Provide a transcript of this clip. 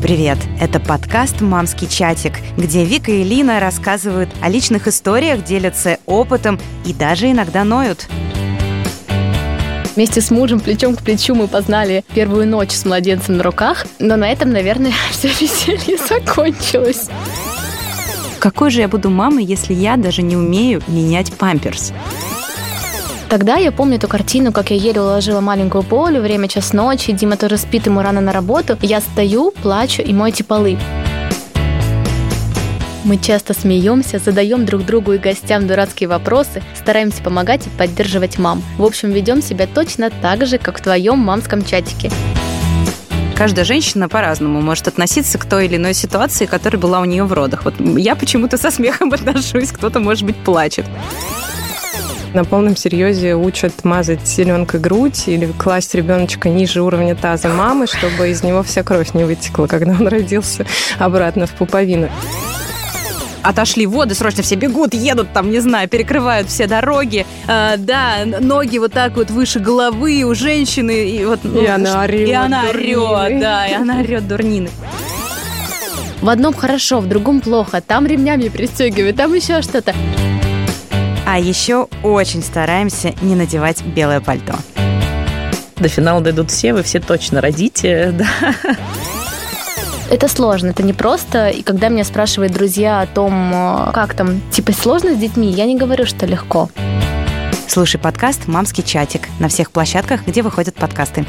Привет! Это подкаст «Мамский чатик», где Вика и Лина рассказывают о личных историях, делятся опытом и даже иногда ноют. Вместе с мужем плечом к плечу мы познали первую ночь с младенцем на руках, но на этом, наверное, все веселье закончилось. Какой же я буду мамой, если я даже не умею менять памперс? Тогда я помню эту картину, как я еле уложила маленькую Полю, время час ночи, Дима тоже спит, ему рано на работу. Я стою, плачу и мойте полы. Мы часто смеемся, задаем друг другу и гостям дурацкие вопросы, стараемся помогать и поддерживать мам. В общем, ведем себя точно так же, как в твоем мамском чатике. Каждая женщина по-разному может относиться к той или иной ситуации, которая была у нее в родах. Вот я почему-то со смехом отношусь, кто-то, может быть, плачет на полном серьезе учат мазать зеленкой грудь или класть ребеночка ниже уровня таза мамы, чтобы из него вся кровь не вытекла, когда он родился обратно в пуповину отошли воды, срочно все бегут, едут там, не знаю, перекрывают все дороги. А, да, ноги вот так вот выше головы у женщины. И, вот, ну, и она орет. И она орет, да, и она орет дурнины. В одном хорошо, в другом плохо. Там ремнями пристегивают, там еще что-то. А еще очень стараемся не надевать белое пальто. До финала дойдут все, вы все точно родите, да. Это сложно, это не просто. И когда меня спрашивают друзья о том, э, как там, типа, сложно с детьми, я не говорю, что легко. Слушай подкаст «Мамский чатик» на всех площадках, где выходят подкасты.